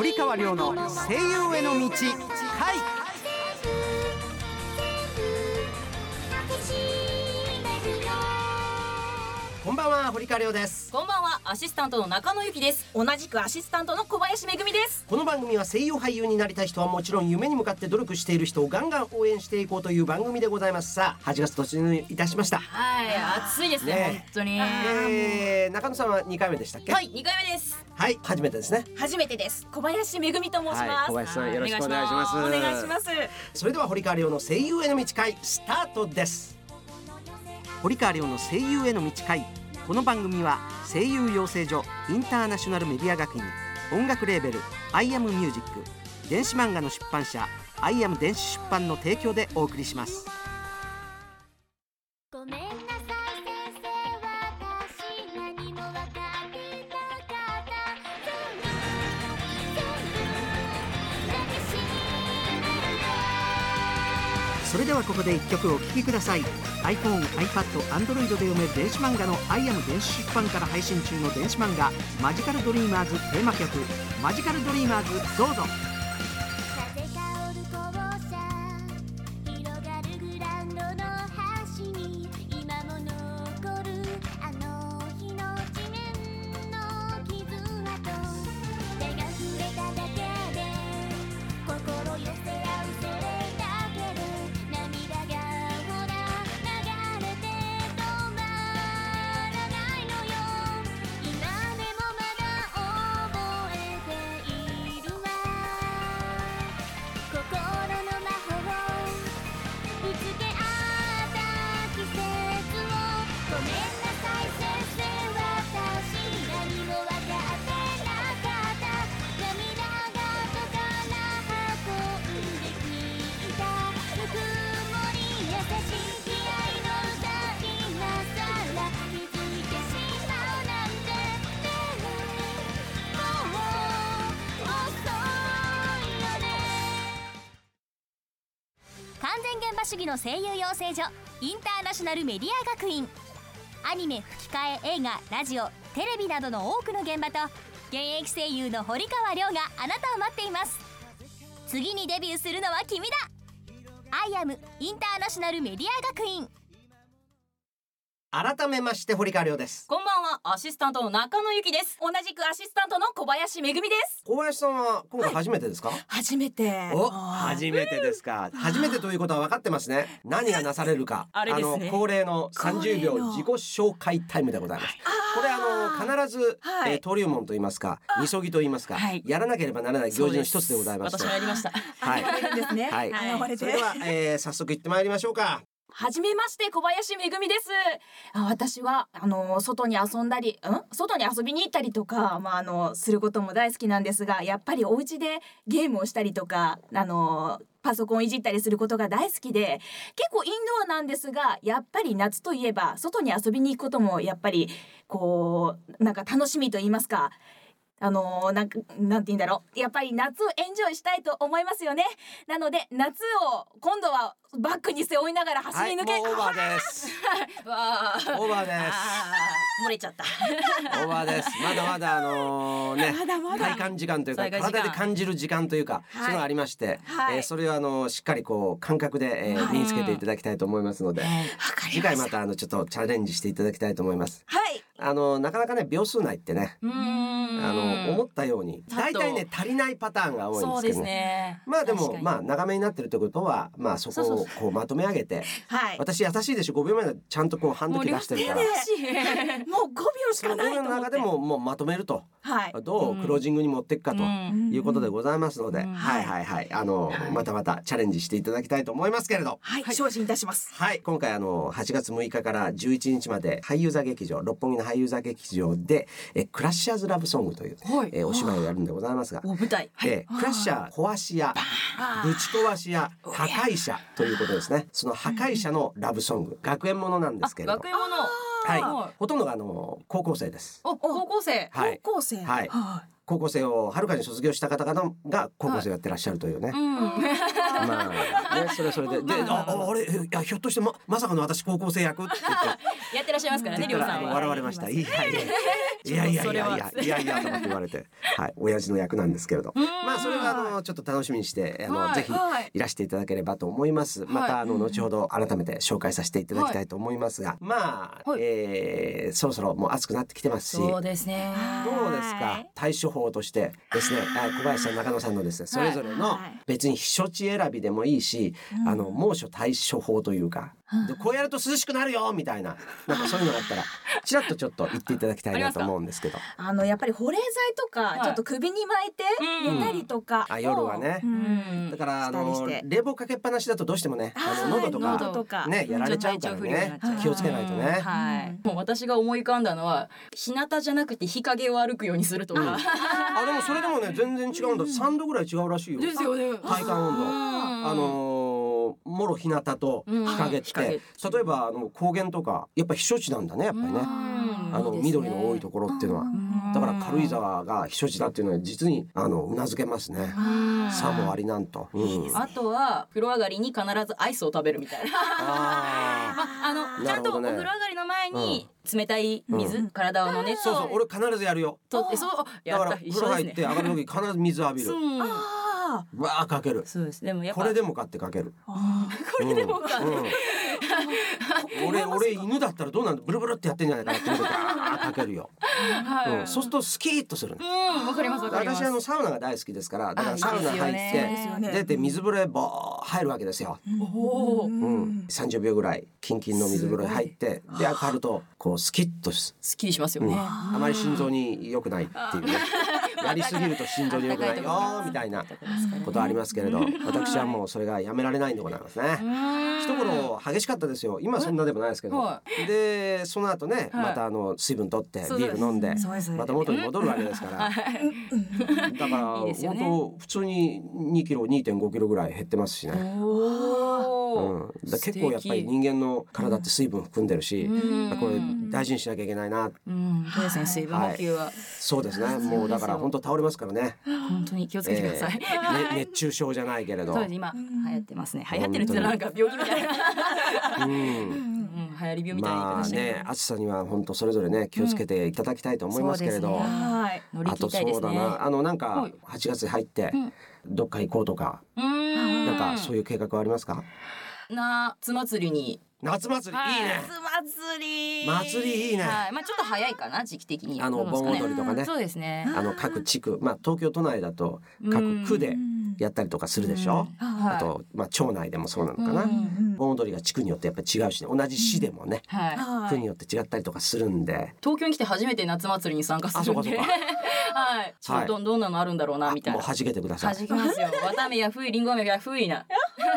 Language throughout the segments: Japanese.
堀川亮の声優への道回。こんばんは堀川亮です。こんばんはアシスタントの中野由紀です。同じくアシスタントの小林めぐみです。この番組は声優俳優になりたい人はもちろん夢に向かって努力している人をガンガン応援していこうという番組でございます。さあ8月突入いたしました。はい暑いですねね本当に。えー、中野さんは2回目でしたっけ？はい二回目です。はい初めてですね。初めてです。小林めぐみと申します、はい小林さんよろしくお願いします。お願いします。それでは堀川亮の声優への道会スタートです。堀川亮の声優への道会この番組は声優養成所インターナショナルメディア学院音楽レーベルアイアムミュージック電子漫画の出版社アイアム電子出版の提供でお送りします。ごめんなさい先生私何も分かってなかったそれではここで一曲お聴きください iPhone、iPad、Android で読める電子漫画のアイアム電子出版から配信中の電子漫画マジカルドリーマーズテーマ曲マジカルドリーマーズどうぞ。完全現場主義の声優養成所インターナショナルメディア学院。アニメ吹き替え映画ラジオテレビなどの多くの現場と現役声優の堀川亮があなたを待っています。次にデビューするのは君だ。アイアムインターナショナルメディア学院。改めまして堀川亮です。こんばんはアシスタントの中野由紀です。同じくアシスタントの小林めぐみです。小林さんは今回初めてですか、初めて。お初めてですか。初めてということは分かってますね。何がなされるか。あれね。の恒例の30秒自己紹介タイムでございます。これあの必ず、はい。えー登竜門と言いますかみそぎと言いますか、はい。やらなければならない行事の一つでございまして。私もやりました。はい。すね。はいはい。それでは、えー、早速行ってまいりましょうかはじめまして小林めぐみです。私はあの外に遊んだりん？外に遊びに行ったりとかまああのすることも大好きなんですがやっぱりお家でゲームをしたりとかあのパソコンいじったりすることが大好きで結構インドアなんですがやっぱり夏といえば外に遊びに行くこともやっぱりこうなんか楽しみと言いますかあのーなんかなんて言うんだろう。やっぱり夏をエンジョイしたいと思いますよね。なので夏を今度はバックに背負いながら走はいり抜け、もうオーバーです。オーバーです。漏れちゃった。オーバーです。まだまだあのね まだまだ。体感時間というか体で感じる時間というか、はい。そういうのがありまして、はい。えーそれをあのしっかりこう感覚で、えーはい。身につけていただきたいと思いますので、次回またたあのちょっとチャレンジしていただきたいと思います。はい。あのなかなかね秒数内ってね、うーんあの思ったように大体ね足りないパターンが多いんですけどね。ね。まあでもまあ長めになってるってことはまあそこをこうまとめ上げて。はい。私優しいでしょ5秒前でちゃんとこうハンドキ出してるから。もう5秒し5かないと思って。秒の中でももうまとめると。はいどうクロージングに持っていくかとうん。いうことでございますので、うん。はいはいはい。あの、はい。またまたチャレンジしていただきたいと思いますけれど。はい精進いたします。はい今回あの8月6日から11日まで俳優座劇場六本木の俳優座劇場でえクラッシャーズラブソングという、はい。えお芝居をやるんでございますが、お舞台。えクラッシャー壊し屋あぶち壊し屋破壊者ということですね。その破壊者のラブソング学園ものなんですけれど。学園ものはい。はい。ほとんどがあの高校生です。お高校生。はい。高校生。はい。高校生をはるかに卒業した方々が高校生をやってらっしゃるというね、うん。まあねそれはそれで。であああれいやひょっとしてままさかの私高校生役って言って。やってらっしゃいますからねりょうさん笑われました。いいはい。いやいやいやいやいやいやと言われて、はい、親父の役なんですけれど。まあそれはあのちょっと楽しみにしてあの、はいぜひはいいらしていただければと思います。またあの後ほど改めて紹介させていただきたいと思いますが、まあ、はいえーそろそろもう暑くなってきてますし。そうですねどうですか対処法としてですねあ小林さん中野さんのですねそれぞれのはい別に避暑地選びでもいいし、あの猛暑対処法というか、でこうやると涼しくなるよみたいななんかそういうのがあったらちらっとちょっと言っていただきたいなと思うんですけど。あのやっぱり保冷剤とか、い。ちょっと首に巻いてうん。寝たりとか、あ夜はね。う、うん。んだからあの冷房かけっぱなしだとどうしてもねあの喉とか喉とか。ねやられちゃうからね。気をつけないとね。はい、もう私が思い浮かんだのは日向じゃなくて日陰を歩くようにするとか、あでもそれでもね全然違うんだ。3度ぐらい違うらしいよ。ですよね。体感温度。あのーもろ日向と日陰って、うん。例えばあの高原とかやっぱ避暑地なんだねやっぱりね、あの緑の多いところっていうのは、だから軽井沢が避暑地だっていうのは実にあのうなずけますね、さもありなんと、うん、あとは風呂上がりに必ずアイスを食べるみたいな。あ のちゃんとお風呂上がりの前に冷たい水、うん。体をのねーそうそう俺必ずやるよ。とってそうだやから風呂。入って上がる時必ず水浴びる。わーかける。そうです。でもやっぱこれでもかってかける。あこれでもか、うん、俺俺犬だったらどうなんだブルブルってやってんじゃないかなって思ってガかけるよ、はい、うん、そうするとスキーッとするねうんわかりますわかります。私あのサウナが大好きですからだからあサウナ入ってね。出て水風呂へボー入るわけですよ、うん、30秒ぐらいキンキンの水風呂へ入ってで上がるとこうスキッとすすっきりしますようん、ね。あまり心臓に良くないっていうね やりすぎると心臓に良くないよ。ーみたいなことありますけれど私はもうそれがやめられないんでございますね。一頃激しかったですよ。今そんなでもないですけど、はでその後ね、はい。またあの水分取ってビール飲んでまた元に戻るわけですから、だから本当普通に2キロ2.5キロぐらい減ってますしね。うん、結構やっぱり人間の体って水分含んでるし、うん。これ大事にしなきゃいけないなうん、そうですね水分補給は、そうですね。もうだから本当倒れますからね、本当に気をつけてください。えーね熱中症じゃないけれど。そうです。今流行ってますね。流行ってるってなんか病気みたいな。うんうん、流行り病みたいな言いまあ方しね暑さには本当それぞれね気をつけていただきたいと思いますけれど、そうですねはい。乗りあと。そうだな。あのなんかはい。8月入ってうん。どっか行こうとか、うーん。なんかそういう計画はありますか？夏祭りに。夏祭りい。いね、祭り。祭りいいね、はい、まあちょっと早いかな時期的に。あの盆踊りとかね。そうですね。あの各地区。まあ東京都内だと各区でやったりとかするでしょ、はい。あとまあ町内でもそうなのかな、うん盆踊りが地区によってやっぱり違うしね同じ市でもね、はい。区によって違ったりとかするんで、東京に来て初めて夏祭りに参加するんで。はい。ちょっとどんなのあるんだろうなみたいな。もう弾けてください。弾きますよ。綿飴やふいりんご飴やふい。な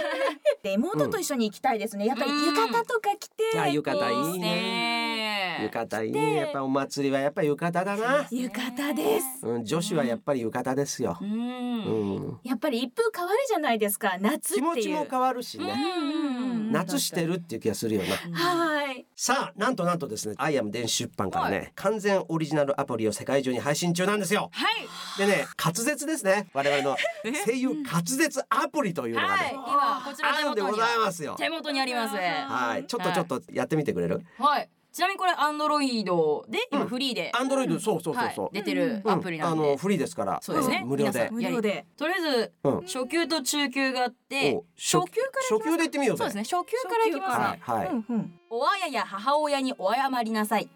で妹と一緒に行きたいですね。やっぱり浴衣とか着て、いや浴衣いいね。ね浴衣いいね。やっぱお祭りはやっぱり浴衣だな、浴衣です。うん、女子はやっぱり浴衣ですよ。う、うん。ん、やっぱり一風変わるじゃないですか。夏っていう。気持ちも変わるしね、うん夏してるっていう気がするよな。はい。さあなんとなんとですねアイアム電子出版からね、完全オリジナルアプリを世界中に配信中なんですよ。はい。でね滑舌ですね。我々の 声優滑舌アプリというのがはい。ね、今こちらあるんでございますよ。手元にあります。はい。ちょっとちょっとやってみてくれる？はいちなみにこれアンドロイドでうん。今フリーで、アンドロイドそうそうそうそう、はい、出てるアプリなんで、うんあのフリーですから。そうですね。ん。無料で。無料で。とりあえずうん。初級と中級があってお初級から初級で言ってみようぜ。そうですね。初級からいきます。ねはいはい、うんうんおあやや母親にお謝りなさい。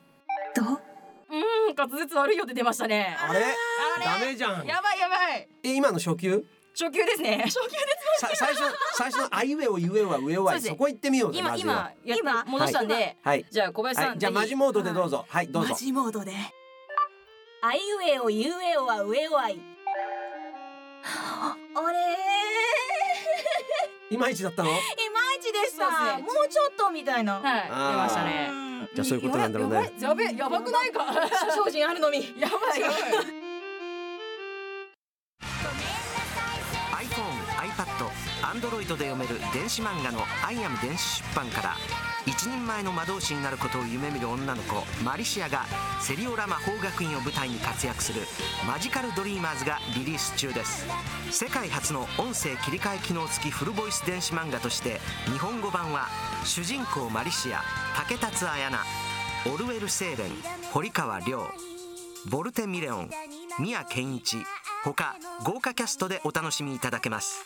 どうーん滑舌悪いよって出ましたね。あれ？あれ？ダメじゃん。やばいやばい。え今の初級？初級ですね。初級です。さ最初最初のあいうえおゆえおは上おはそこ行ってみようぜ今今今戻したんで、はい。じゃあ小林さん、はい。じゃあマジモードでどうぞ。はいどうぞ。マジモードで。あいうえおゆうえおは上おあい。あれいまいちだったの？いまいちでした。もうちょっとみたいな。はい。出ましたね。うん。じゃあそういうことなんだろうね。やばいやべやばくないか？精進あるのみ。やばい iPad、Android で読める電子漫画の「アイアム電子出版」から一人前の魔導士になることを夢見る女の子マリシアがセリオラ魔法学院を舞台に活躍する「マジカル・ドリーマーズ」がリリース中です。世界初の音声切り替え機能付きフルボイス電子漫画として日本語版は主人公マリシア竹達彩奈オルウェル・セーレン堀川亮ボルテ・ミレオン宮健一他豪華キャストでお楽しみいただけます。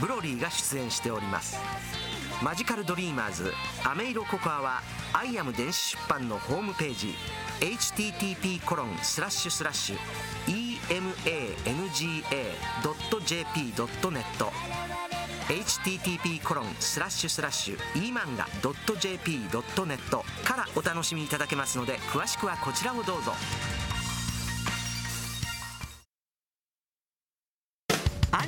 ブロリーが出演しております。マジカルドリーマーズアメイロココアはアイアム電子出版のホームページ http コロンスラッシュスラッシュ emanga.jp.net http コロンスラッシュスラッシュ emanga.jp.net からお楽しみいただけますので詳しくはこちらをどうぞ。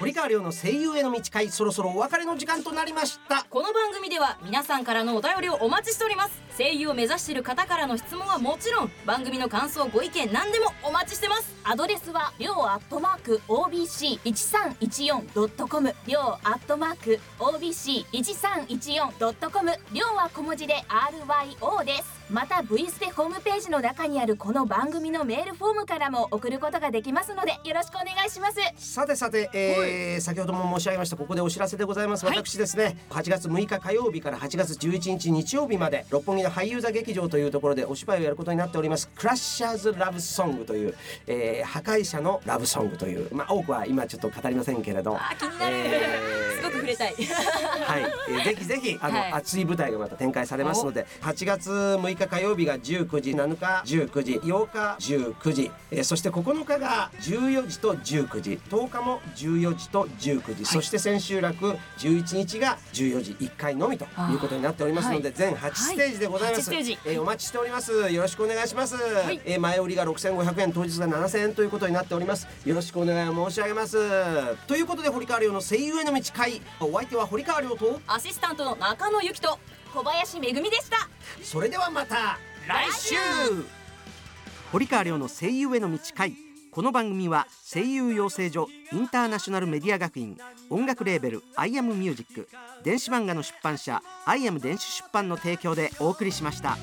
堀川亮の声優への道会そろそろお別れの時間となりました。この番組では皆さんからのお便りをお待ちしております。声優を目指している方からの質問はもちろん番組の感想ご意見何でもお待ちしてます。アドレスはりょうアットマーク OBC1314.com りょうアットマーク OBC1314.com りょうは小文字で RYO ですまた V ステホームページの中にあるこの番組のメールフォームからも送ることができますのでよろしくお願いします。さてさて、えー先ほども申し上げましたここでお知らせでございます、私ですね8月6日火曜日から8月11日日曜日まで六本木の俳優座劇場というところでお芝居をやることになっております。クラッシャーズラブソングという、えー破壊者のラブソングというまあ多くは今ちょっと語りませんけれど。あ気になる、えーすごく触れたい。はい、えーぜひぜひあの、はい。熱い舞台がまた展開されますので8月6日火曜日が19時7日19時8日19時、えーそして9日が14時と19時10日も14時と19時、そして千秋楽11日が14時1回のみということになっておりますので、全8ステージでございます、はい8ステージ。えーお待ちしております。よろしくお願いします、えー前売りが6500円当日が7000円ということになっております。よろしくお願い申し上げます。ということで堀川亮の声優への道会。お相手は堀川亮とアシスタントの中野友貴と小林めぐみでした。それではまた来週。堀川亮の声優への道会。この番組は声優養成所インターナショナルメディア学院音楽レーベル「アイアムミュージック電子漫画の出版社「アイアム電子出版」の提供でお送りしました。